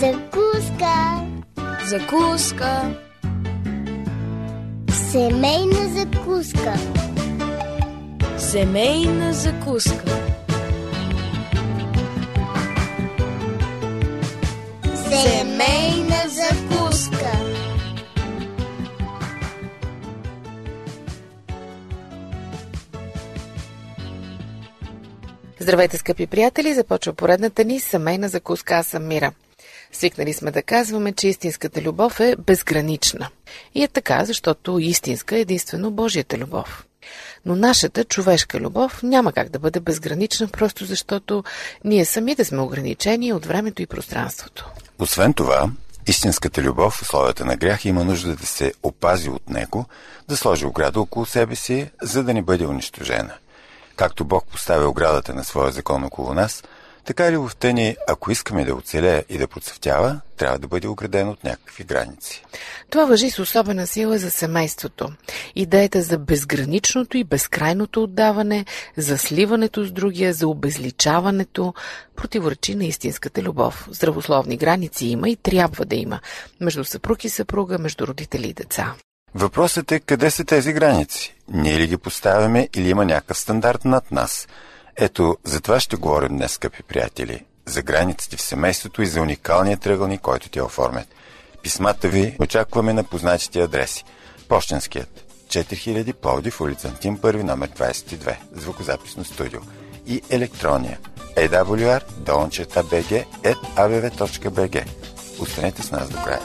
Закуска. Закуска. Семейна закуска. Семейна закуска. Семейна закуска. Здравейте, скъпи приятели! Започва поредната ни семейна закуска. Аз съм Мира. Свикнали сме да казваме, че истинската любов е безгранична. И е така, защото истинска е единствено Божията любов. Но нашата човешка любов няма как да бъде безгранична, просто защото ние самите сме ограничени от времето и пространството. Освен това, истинската любов в условията на грях има нужда да се опази от него, да сложи ограда около себе си, за да не бъде унищожена. Както Бог поставя оградата на своя закон около нас, така любовта ни, ако искаме да оцелее и да процъфтява, трябва да бъде оградена от някакви граници. Това въжи с особена сила за семейството. Идеята за безграничното и безкрайното отдаване, за сливането с другия, за обезличаването, противоречи на истинската любов. Здравословни граници има и трябва да има. Между съпруг и съпруга, между родители и деца. Въпросът е къде са тези граници? Ние ли ги поставяме или има някакъв стандарт над нас? Ето, за това ще говорим днес, скъпи приятели. За границите в семейството и за уникалния тръгълник, който те оформят. Писмата ви очакваме на познатите адреси. Пощенският 4000 Пловдив, улица Антим 1, номер 22, звукозаписно студио. И електрония awr.bg.abv.bg Останете с нас до края.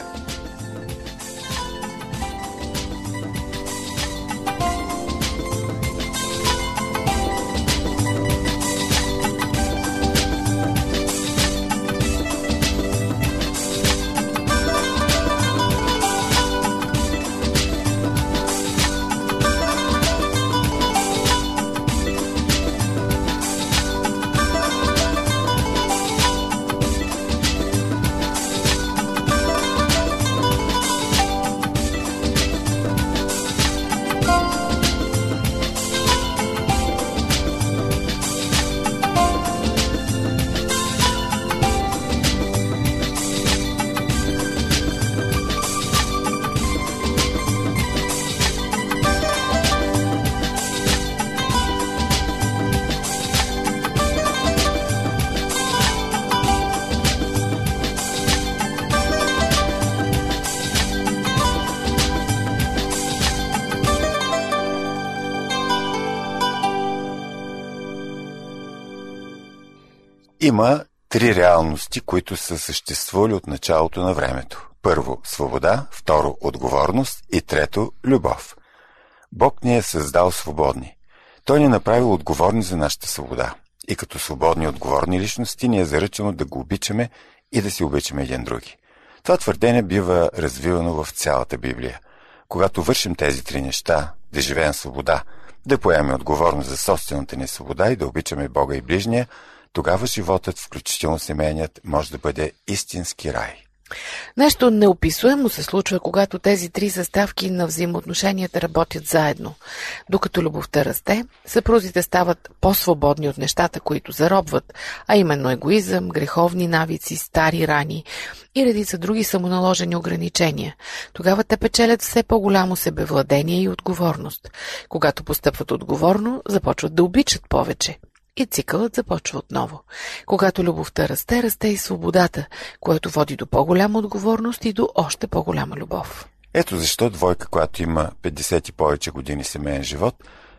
Има три реалности, които са съществували от началото на времето. Първо – свобода, второ – отговорност и трето – любов. Бог ни е създал свободни. Той ни е направил отговорни за нашата свобода. И като свободни отговорни личности ни е заръчено да го обичаме и да си обичаме един други. Това твърдение бива развивано в цялата Библия. Когато вършим тези три неща, да живеем свобода, да поемем отговорност за собствената ни свобода и да обичаме Бога и ближния – тогава животът, включително семейният, може да бъде истински рай. Нещо неописуемо се случва, когато тези три съставки на взаимоотношенията работят заедно. Докато любовта расте, съпрузите стават по-свободни от нещата, които заробват, а именно егоизъм, греховни навици, стари рани и редица други самоналожени ограничения. Тогава те печелят все по-голямо себевладение и отговорност. Когато постъпват отговорно, започват да обичат повече и цикълът започва отново. Когато любовта расте, расте и свободата, което води до по-голяма отговорност и до още по-голяма любов. Ето защо двойка, която има 50 и повече години семейен живот,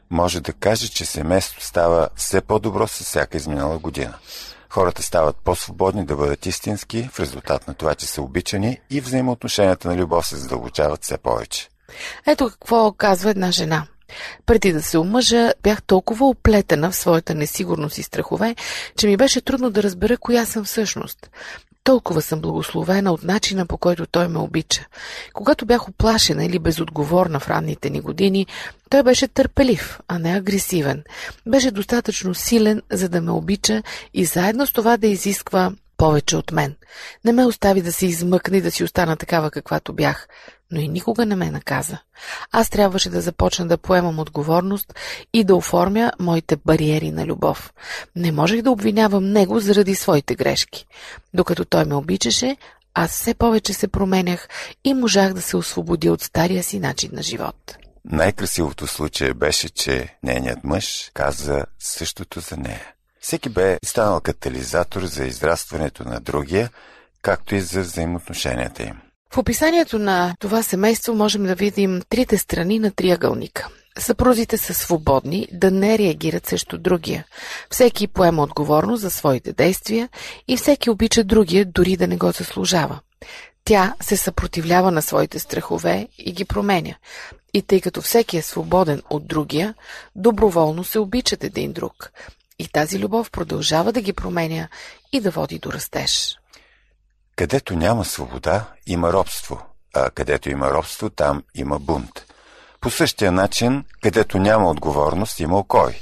може да каже, че семейството става все по-добро с всяка изминала година. Хората стават по-свободни да бъдат истински в резултат на това, че са обичани и взаимоотношенията на любов се задълбочават все повече. Ето какво казва една жена. Преди да се омъжа, бях толкова оплетена в своята несигурност и страхове, че ми беше трудно да разбера коя съм всъщност. Толкова съм благословена от начина по който той ме обича. Когато бях оплашена или безотговорна в ранните ни години, той беше търпелив, а не агресивен. Беше достатъчно силен, за да ме обича и заедно с това да изисква повече от мен. Не ме остави да се измъкне и да си остана такава каквато бях но и никога не ме наказа. Аз трябваше да започна да поемам отговорност и да оформя моите бариери на любов. Не можех да обвинявам него заради своите грешки. Докато той ме обичаше, аз все повече се променях и можах да се освободя от стария си начин на живот. Най-красивото случай беше, че нейният мъж каза същото за нея. Всеки бе станал катализатор за израстването на другия, както и за взаимоотношенията им. В описанието на това семейство можем да видим трите страни на триъгълника. Съпрузите са свободни да не реагират срещу другия. Всеки поема отговорност за своите действия и всеки обича другия, дори да не го заслужава. Тя се съпротивлява на своите страхове и ги променя. И тъй като всеки е свободен от другия, доброволно се обичат един друг. И тази любов продължава да ги променя и да води до растеж. Където няма свобода, има робство, а където има робство, там има бунт. По същия начин, където няма отговорност, има окой.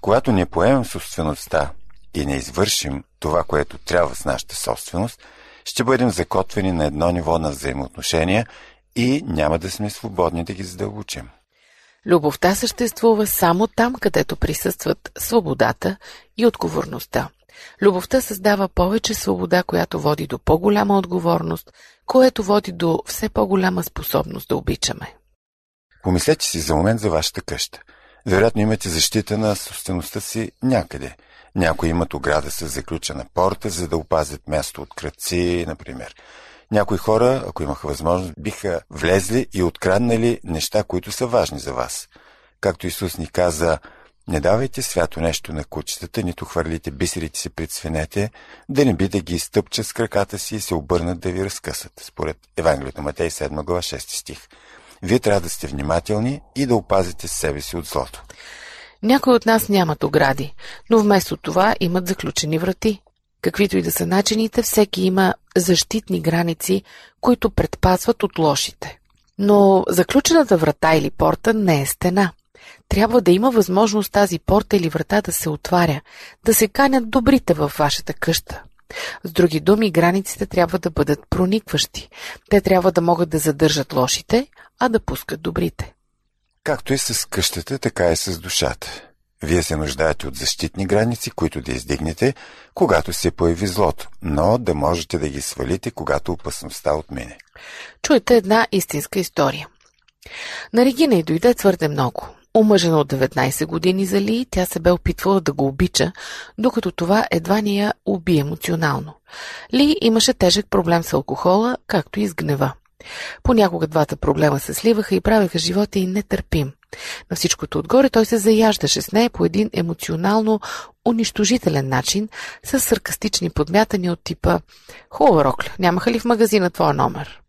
Когато не поемем собствеността и не извършим това, което трябва с нашата собственост, ще бъдем закотвени на едно ниво на взаимоотношения и няма да сме свободни да ги задълбочим. Любовта съществува само там, където присъстват свободата и отговорността. Любовта създава повече свобода, която води до по-голяма отговорност, което води до все по-голяма способност да обичаме. Помислете си за момент за вашата къща. Вероятно имате защита на собствеността си някъде. Някои имат ограда с заключена порта, за да опазят място от кръци, например. Някои хора, ако имаха възможност, биха влезли и откраднали неща, които са важни за вас. Както Исус ни каза, не давайте свято нещо на кучетата, нито хвърлите бисерите си пред свинете, да не би да ги изтъпчат с краката си и се обърнат да ви разкъсат, според Евангелието Матей 7 глава 6 стих. Вие трябва да сте внимателни и да опазите себе си от злото. Някои от нас нямат огради, но вместо това имат заключени врати. Каквито и да са начините, всеки има защитни граници, които предпазват от лошите. Но заключената врата или порта не е стена. Трябва да има възможност тази порта или врата да се отваря, да се канят добрите във вашата къща. С други думи, границите трябва да бъдат проникващи. Те трябва да могат да задържат лошите, а да пускат добрите. Както и с къщата, така и с душата. Вие се нуждаете от защитни граници, които да издигнете, когато се появи злото, но да можете да ги свалите, когато опасността отмине. Чуйте една истинска история. На Регина й дойде твърде много. Омъжена от 19 години за Ли, тя се бе опитвала да го обича, докато това едва ни я уби емоционално. Ли имаше тежък проблем с алкохола, както и с гнева. Понякога двата проблема се сливаха и правеха живота и нетърпим. На всичкото отгоре той се заяждаше с нея по един емоционално унищожителен начин, с саркастични подмятания от типа «Хубава, Рокля, нямаха ли в магазина твоя номер?»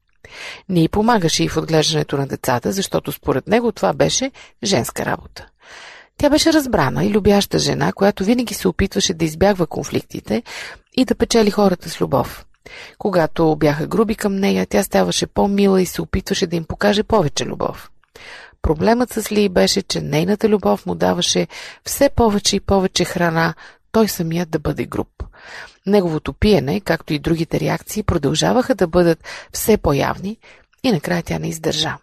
Не й помагаше и в отглеждането на децата, защото според него това беше женска работа. Тя беше разбрана и любяща жена, която винаги се опитваше да избягва конфликтите и да печели хората с любов. Когато бяха груби към нея, тя ставаше по-мила и се опитваше да им покаже повече любов. Проблемът с Ли беше, че нейната любов му даваше все повече и повече храна, той самият да бъде груб. Неговото пиене, както и другите реакции, продължаваха да бъдат все по-явни и накрая тя не издържа.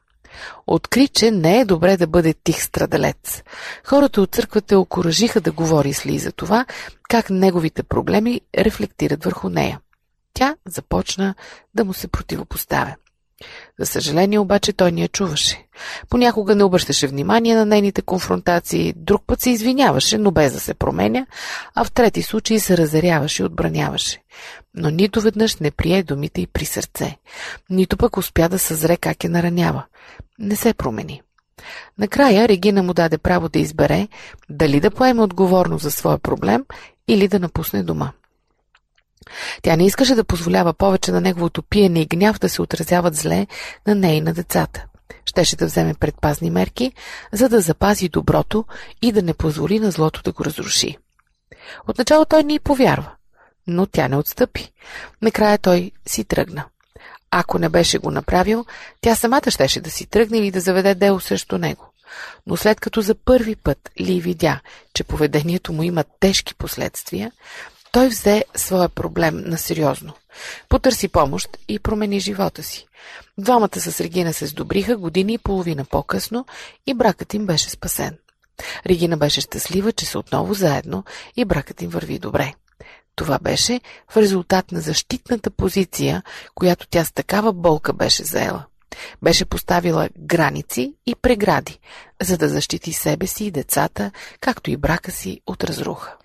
Откри, че не е добре да бъде тих страдалец. Хората от църквата окоръжиха да говори с Ли за това, как неговите проблеми рефлектират върху нея. Тя започна да му се противопоставя. За съжаление обаче той ни я чуваше. Понякога не обръщаше внимание на нейните конфронтации, друг път се извиняваше, но без да се променя, а в трети случаи се разяряваше и отбраняваше. Но нито веднъж не прие думите и при сърце, нито пък успя да съзре как я наранява. Не се промени. Накрая Регина му даде право да избере дали да поеме отговорност за своя проблем или да напусне дома. Тя не искаше да позволява повече на неговото пиене и гняв да се отразяват зле на нея и на децата. Щеше да вземе предпазни мерки, за да запази доброто и да не позволи на злото да го разруши. Отначало той й повярва, но тя не отстъпи. Накрая той си тръгна. Ако не беше го направил, тя самата щеше да си тръгне или да заведе дело срещу него. Но след като за първи път Ли видя, че поведението му има тежки последствия, той взе своя проблем на сериозно. Потърси помощ и промени живота си. Двамата с Регина се сдобриха години и половина по-късно и бракът им беше спасен. Регина беше щастлива, че са отново заедно и бракът им върви добре. Това беше в резултат на защитната позиция, която тя с такава болка беше заела. Беше поставила граници и прегради, за да защити себе си и децата, както и брака си от разруха.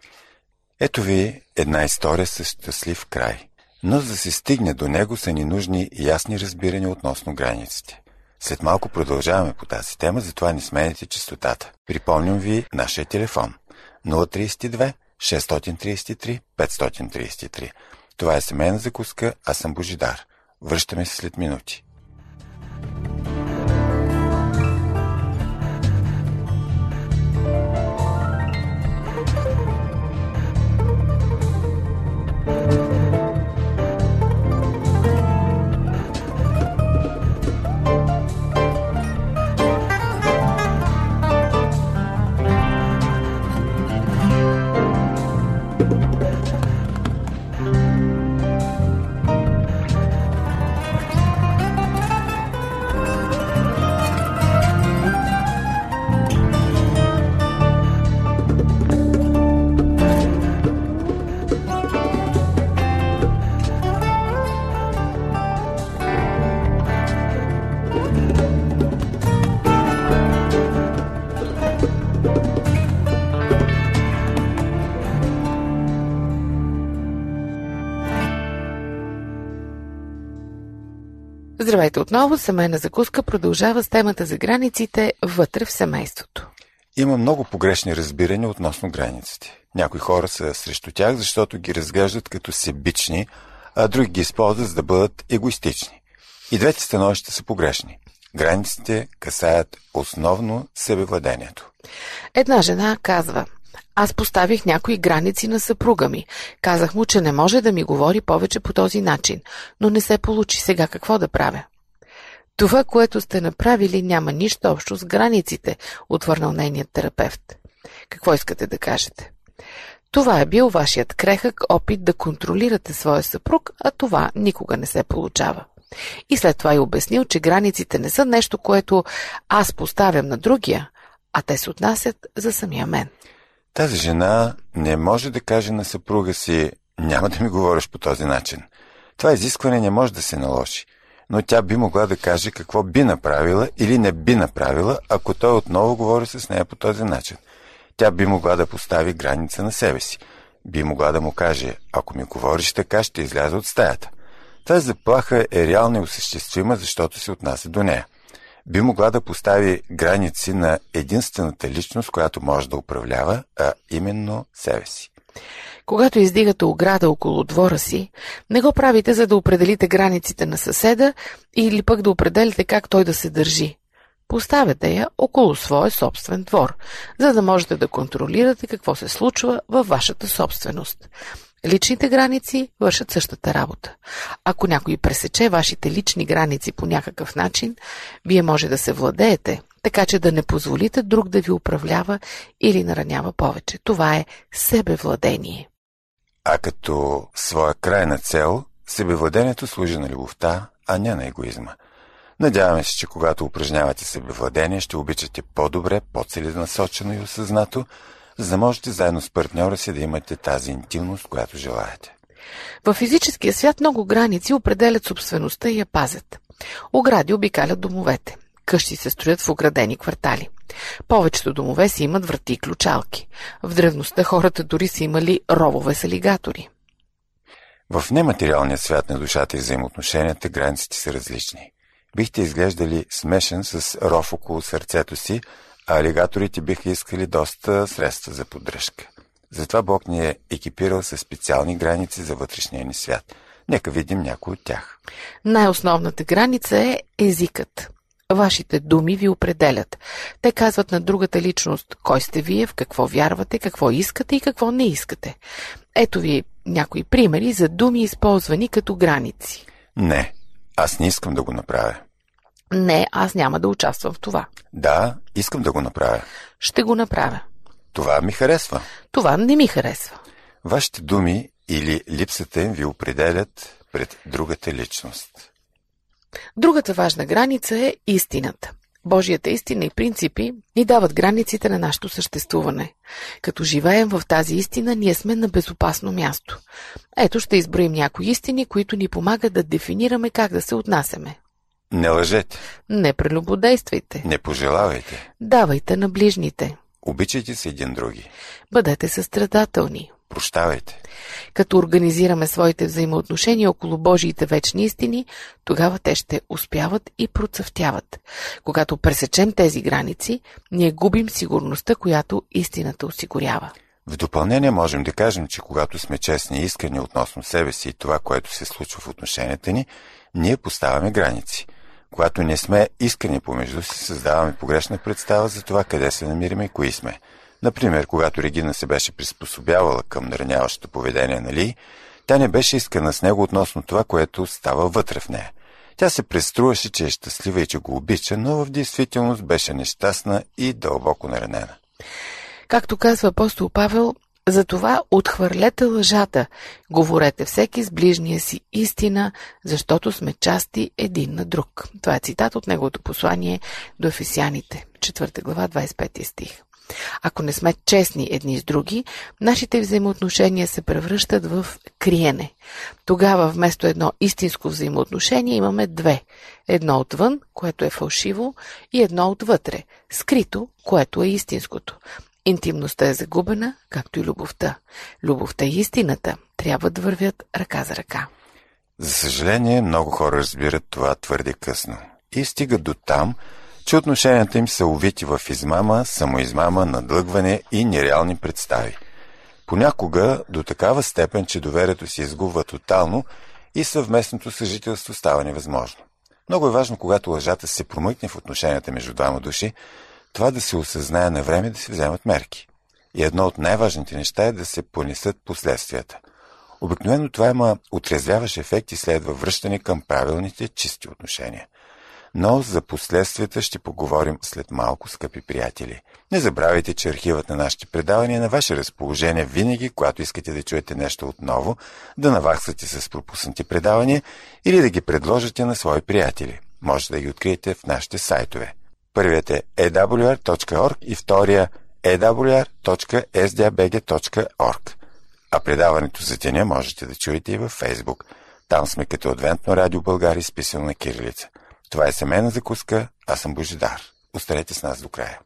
Ето ви една история с щастлив край. Но за да се стигне до него са ни нужни ясни разбирания относно границите. След малко продължаваме по тази тема, затова не сменете частотата. Припомням ви нашия телефон 032 633 533. Това е семейна закуска, аз съм Божидар. Връщаме се след минути. Отново, семейна закуска продължава с темата за границите вътре в семейството. Има много погрешни разбирания относно границите. Някои хора са срещу тях, защото ги разглеждат като себични, а други ги използват за да бъдат егоистични. И двете становища са погрешни. Границите касаят основно себевладението. Една жена казва аз поставих някои граници на съпруга ми. Казах му, че не може да ми говори повече по този начин, но не се получи сега какво да правя. Това, което сте направили, няма нищо общо с границите, отвърнал нейният терапевт. Какво искате да кажете? Това е бил вашият крехък опит да контролирате своя съпруг, а това никога не се получава. И след това и обяснил, че границите не са нещо, което аз поставям на другия, а те се отнасят за самия мен. Тази жена не може да каже на съпруга си няма да ми говориш по този начин. Това изискване не може да се наложи, но тя би могла да каже какво би направила или не би направила, ако той отново говори с нея по този начин. Тя би могла да постави граница на себе си. Би могла да му каже, ако ми говориш така, ще изляза от стаята. Тази заплаха е реална и осъществима, защото се отнася до нея би могла да постави граници на единствената личност, която може да управлява, а именно себе си. Когато издигате ограда около двора си, не го правите за да определите границите на съседа или пък да определите как той да се държи. Поставете я около своя собствен двор, за да можете да контролирате какво се случва във вашата собственост. Личните граници вършат същата работа. Ако някой пресече вашите лични граници по някакъв начин, вие може да се владеете, така че да не позволите друг да ви управлява или наранява повече. Това е себевладение. А като своя крайна цел, себевладението служи на любовта, а не на егоизма. Надяваме се, че когато упражнявате себевладение, ще обичате по-добре, по-целенасочено и осъзнато, за да можете заедно с партньора си да имате тази интимност, която желаете. В физическия свят много граници определят собствеността и я пазят. Огради обикалят домовете. Къщи се строят в оградени квартали. Повечето домове си имат врати и ключалки. В древността хората дори са имали ровове с алигатори. В нематериалния свят на душата и взаимоотношенията границите са различни. Бихте изглеждали смешен с ров около сърцето си, а алигаторите биха искали доста средства за поддръжка. Затова Бог ни е екипирал с специални граници за вътрешния ни свят. Нека видим някои от тях. Най-основната граница е езикът. Вашите думи ви определят. Те казват на другата личност кой сте вие, в какво вярвате, какво искате и какво не искате. Ето ви някои примери за думи, използвани като граници. Не, аз не искам да го направя. Не, аз няма да участвам в това. Да, искам да го направя. Ще го направя. Това ми харесва. Това не ми харесва. Вашите думи или липсата им ви определят пред другата личност. Другата важна граница е истината. Божията истина и принципи ни дават границите на нашето съществуване. Като живеем в тази истина, ние сме на безопасно място. Ето ще изброим някои истини, които ни помагат да дефинираме как да се отнасяме. Не лъжете, Не прелюбодействайте. не пожелавайте, Давайте на ближните. обичайте се един други, Бъдете състрадателни. Прощавайте, Като организираме своите взаимоотношения около Божиите вечни истини, тогава те ще успяват и процъфтяват. Когато пресечем тези граници, ние губим сигурността, която истината осигурява. В допълнение можем да кажем, че когато сме честни и искрени относно себе си и това, което се случва в отношенията ни, ние поставяме граници. Когато не сме искрени помежду си, създаваме погрешна представа за това къде се намираме и кои сме. Например, когато Регина се беше приспособявала към нараняващото поведение на Ли, тя не беше искрена с него относно това, което става вътре в нея. Тя се преструваше, че е щастлива и че го обича, но в действителност беше нещастна и дълбоко наранена. Както казва апостол Павел, затова отхвърлете лъжата, говорете всеки с ближния си истина, защото сме части един на друг. Това е цитат от неговото послание до Ефесяните, 4 глава, 25 стих. Ако не сме честни едни с други, нашите взаимоотношения се превръщат в криене. Тогава вместо едно истинско взаимоотношение имаме две. Едно отвън, което е фалшиво, и едно отвътре, скрито, което е истинското. Интимността е загубена, както и любовта. Любовта и истината трябва да вървят ръка за ръка. За съжаление, много хора разбират това твърде късно и стигат до там, че отношенията им са увити в измама, самоизмама, надлъгване и нереални представи. Понякога до такава степен, че доверието се изгубва тотално и съвместното съжителство става невъзможно. Много е важно, когато лъжата се промъкне в отношенията между двама души, това да се осъзнае на време да се вземат мерки. И едно от най-важните неща е да се понесат последствията. Обикновено това има отрезвяващ ефект и следва връщане към правилните чисти отношения. Но за последствията ще поговорим след малко, скъпи приятели. Не забравяйте, че архивът на нашите предавания е на ваше разположение винаги, когато искате да чуете нещо отново, да наваксате с пропуснати предавания или да ги предложите на свои приятели. Може да ги откриете в нашите сайтове. Първият е awr.org и втория awr.sdabg.org. А предаването за деня можете да чуете и във Фейсбук. Там сме като Адвентно радио България, изписано на кирилица. Това е семейна закуска, аз съм Божидар. Останете с нас до края.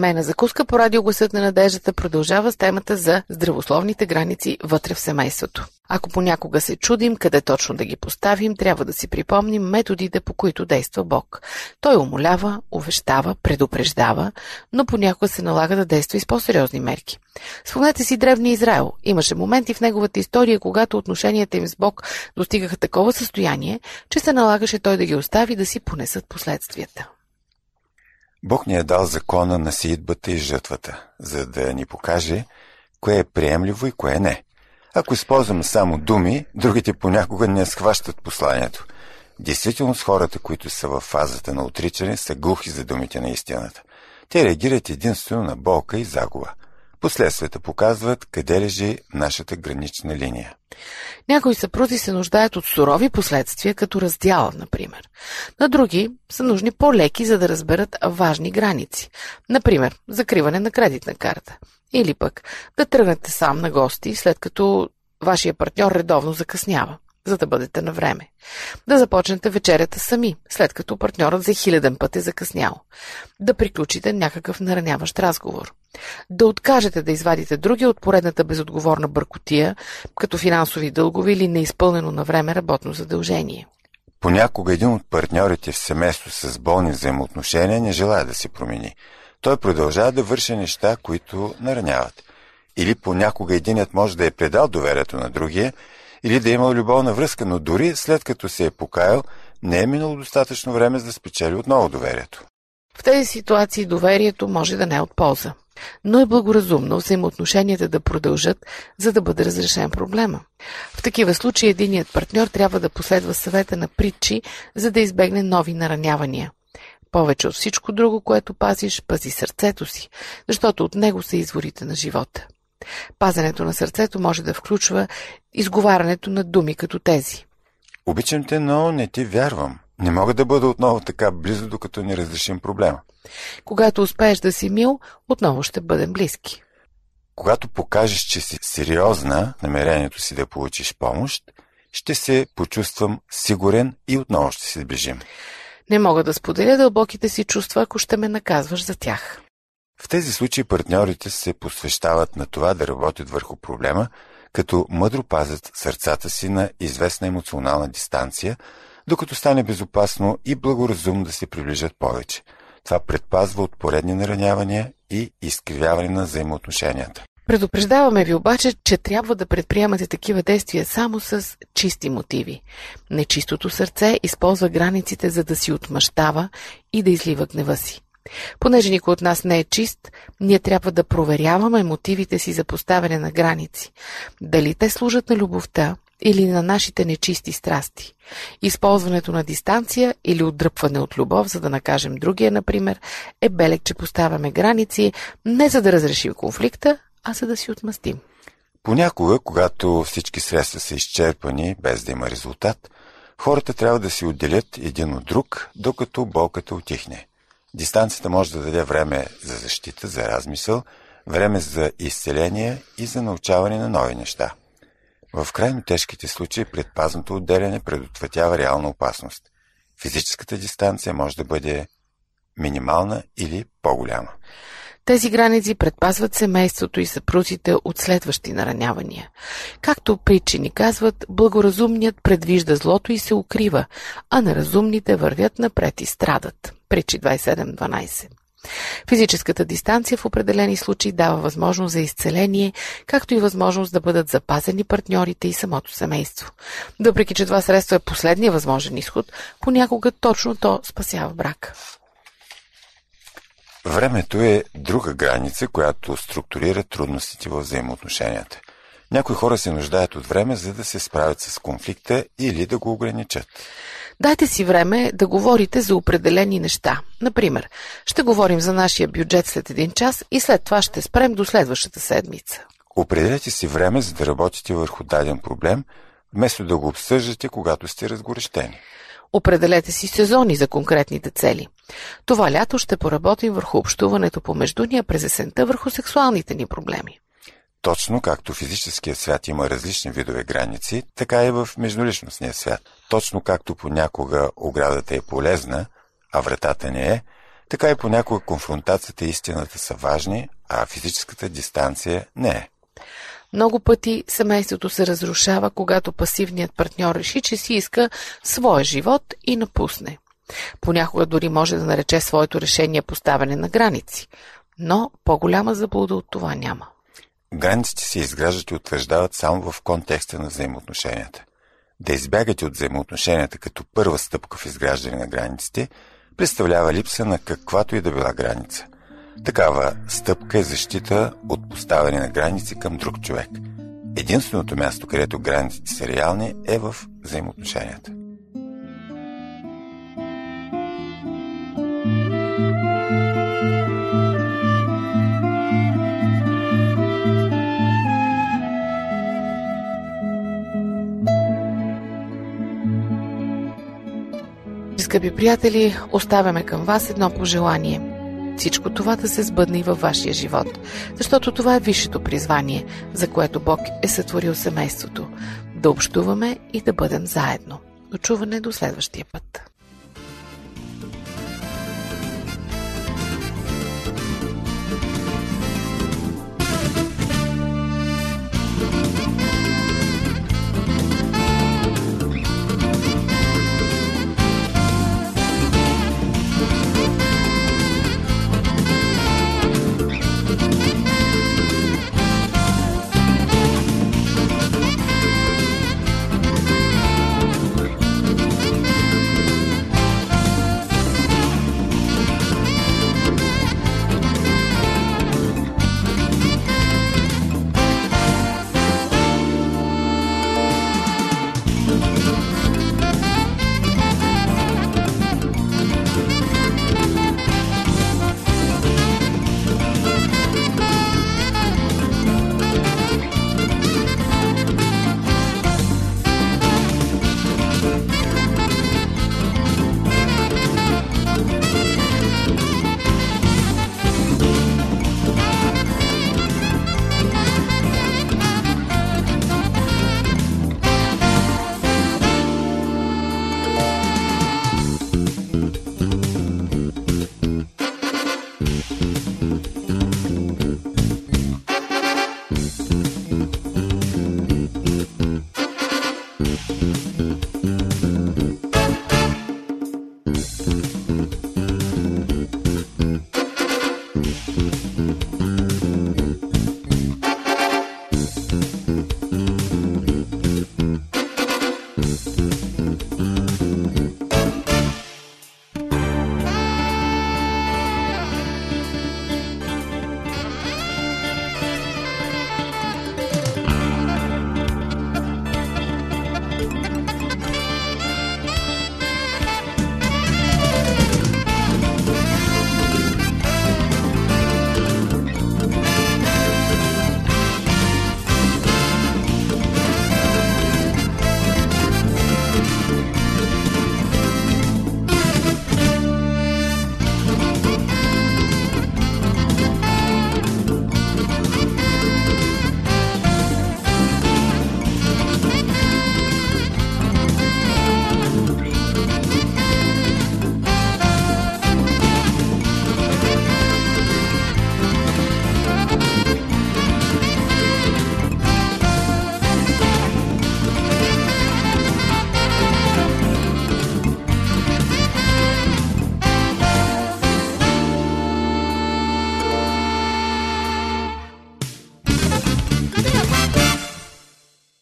Семейна закуска по радиогласът на надеждата продължава с темата за здравословните граници вътре в семейството. Ако понякога се чудим къде точно да ги поставим, трябва да си припомним методите, по които действа Бог. Той умолява, увещава, предупреждава, но понякога се налага да действа и с по-сериозни мерки. Спомнете си древния Израел. Имаше моменти в неговата история, когато отношенията им с Бог достигаха такова състояние, че се налагаше той да ги остави да си понесат последствията. Бог ни е дал закона на сеидбата и жътвата, за да ни покаже кое е приемливо и кое не. Ако използваме само думи, другите понякога не схващат посланието. Действително с хората, които са в фазата на отричане, са глухи за думите на истината. Те реагират единствено на болка и загуба. Последствията показват къде лежи нашата гранична линия. Някои съпрузи се нуждаят от сурови последствия, като раздяла, например. На други са нужни по-леки, за да разберат важни граници. Например, закриване на кредитна карта. Или пък да тръгнете сам на гости, след като вашия партньор редовно закъснява за да бъдете на време. Да започнете вечерята сами, след като партньорът за хиляден път е закъснял. Да приключите някакъв нараняващ разговор. Да откажете да извадите други от поредната безотговорна бъркотия, като финансови дългови или неизпълнено на време работно задължение. Понякога един от партньорите в семейство с болни взаимоотношения не желая да се промени. Той продължава да върши неща, които нараняват. Или понякога единят може да е предал доверието на другия или да е имал любовна връзка, но дори след като се е покаял, не е минало достатъчно време за да спечели отново доверието. В тези ситуации доверието може да не е от полза, но е благоразумно взаимоотношенията да продължат, за да бъде разрешен проблема. В такива случаи единият партньор трябва да последва съвета на притчи, за да избегне нови наранявания. Повече от всичко друго, което пазиш, пази сърцето си, защото от него са изворите на живота. Пазенето на сърцето може да включва изговарянето на думи като тези. Обичам те, но не ти вярвам. Не мога да бъда отново така близо, докато не разрешим проблема. Когато успееш да си мил, отново ще бъдем близки. Когато покажеш, че си сериозна намерението си да получиш помощ, ще се почувствам сигурен и отново ще се сближим. Не мога да споделя дълбоките си чувства, ако ще ме наказваш за тях. В тези случаи партньорите се посвещават на това да работят върху проблема, като мъдро пазят сърцата си на известна емоционална дистанция, докато стане безопасно и благоразумно да се приближат повече. Това предпазва от поредни наранявания и изкривяване на взаимоотношенията. Предупреждаваме ви обаче, че трябва да предприемате такива действия само с чисти мотиви. Нечистото сърце използва границите, за да си отмъщава и да излива гнева си. Понеже никой от нас не е чист, ние трябва да проверяваме мотивите си за поставяне на граници. Дали те служат на любовта или на нашите нечисти страсти. Използването на дистанция или отдръпване от любов, за да накажем другия, например, е белег, че поставяме граници не за да разрешим конфликта, а за да си отмъстим. Понякога, когато всички средства са изчерпани, без да има резултат, хората трябва да си отделят един от друг, докато болката отихне. Дистанцията може да даде време за защита, за размисъл, време за изцеление и за научаване на нови неща. В крайно тежките случаи предпазното отделяне предотвратява реална опасност. Физическата дистанция може да бъде минимална или по-голяма. Тези граници предпазват семейството и съпрузите от следващи наранявания. Както притчи ни казват, благоразумният предвижда злото и се укрива, а неразумните вървят напред и страдат. Притчи 27.12 Физическата дистанция в определени случаи дава възможност за изцеление, както и възможност да бъдат запазени партньорите и самото семейство. Въпреки, че това средство е последния възможен изход, понякога точно то спасява брак. Времето е друга граница, която структурира трудностите в взаимоотношенията. Някои хора се нуждаят от време, за да се справят с конфликта или да го ограничат. Дайте си време да говорите за определени неща. Например, ще говорим за нашия бюджет след един час и след това ще спрем до следващата седмица. Определете си време, за да работите върху даден проблем, вместо да го обсъждате, когато сте разгорещени. Определете си сезони за конкретните цели. Това лято ще поработим върху общуването помежду ни, а през есента върху сексуалните ни проблеми. Точно както физическия свят има различни видове граници, така и в междуличностния свят. Точно както понякога оградата е полезна, а вратата не е, Така и понякога конфронтацията и истината са важни, а физическата дистанция не е. Много пъти семейството се разрушава, когато пасивният партньор реши, че си иска своя живот и напусне. Понякога дори може да нарече своето решение поставяне на граници, но по-голяма заблуда от това няма. Границите се изграждат и утвърждават само в контекста на взаимоотношенията. Да избягате от взаимоотношенията като първа стъпка в изграждане на границите представлява липса на каквато и да била граница. Такава стъпка е защита от поставяне на граници към друг човек. Единственото място, където границите са реални, е в взаимоотношенията. Скъпи приятели, оставяме към вас едно пожелание. Всичко това да се сбъдне и във вашия живот, защото това е висшето призвание, за което Бог е сътворил семейството. Да общуваме и да бъдем заедно. Очуване до следващия път.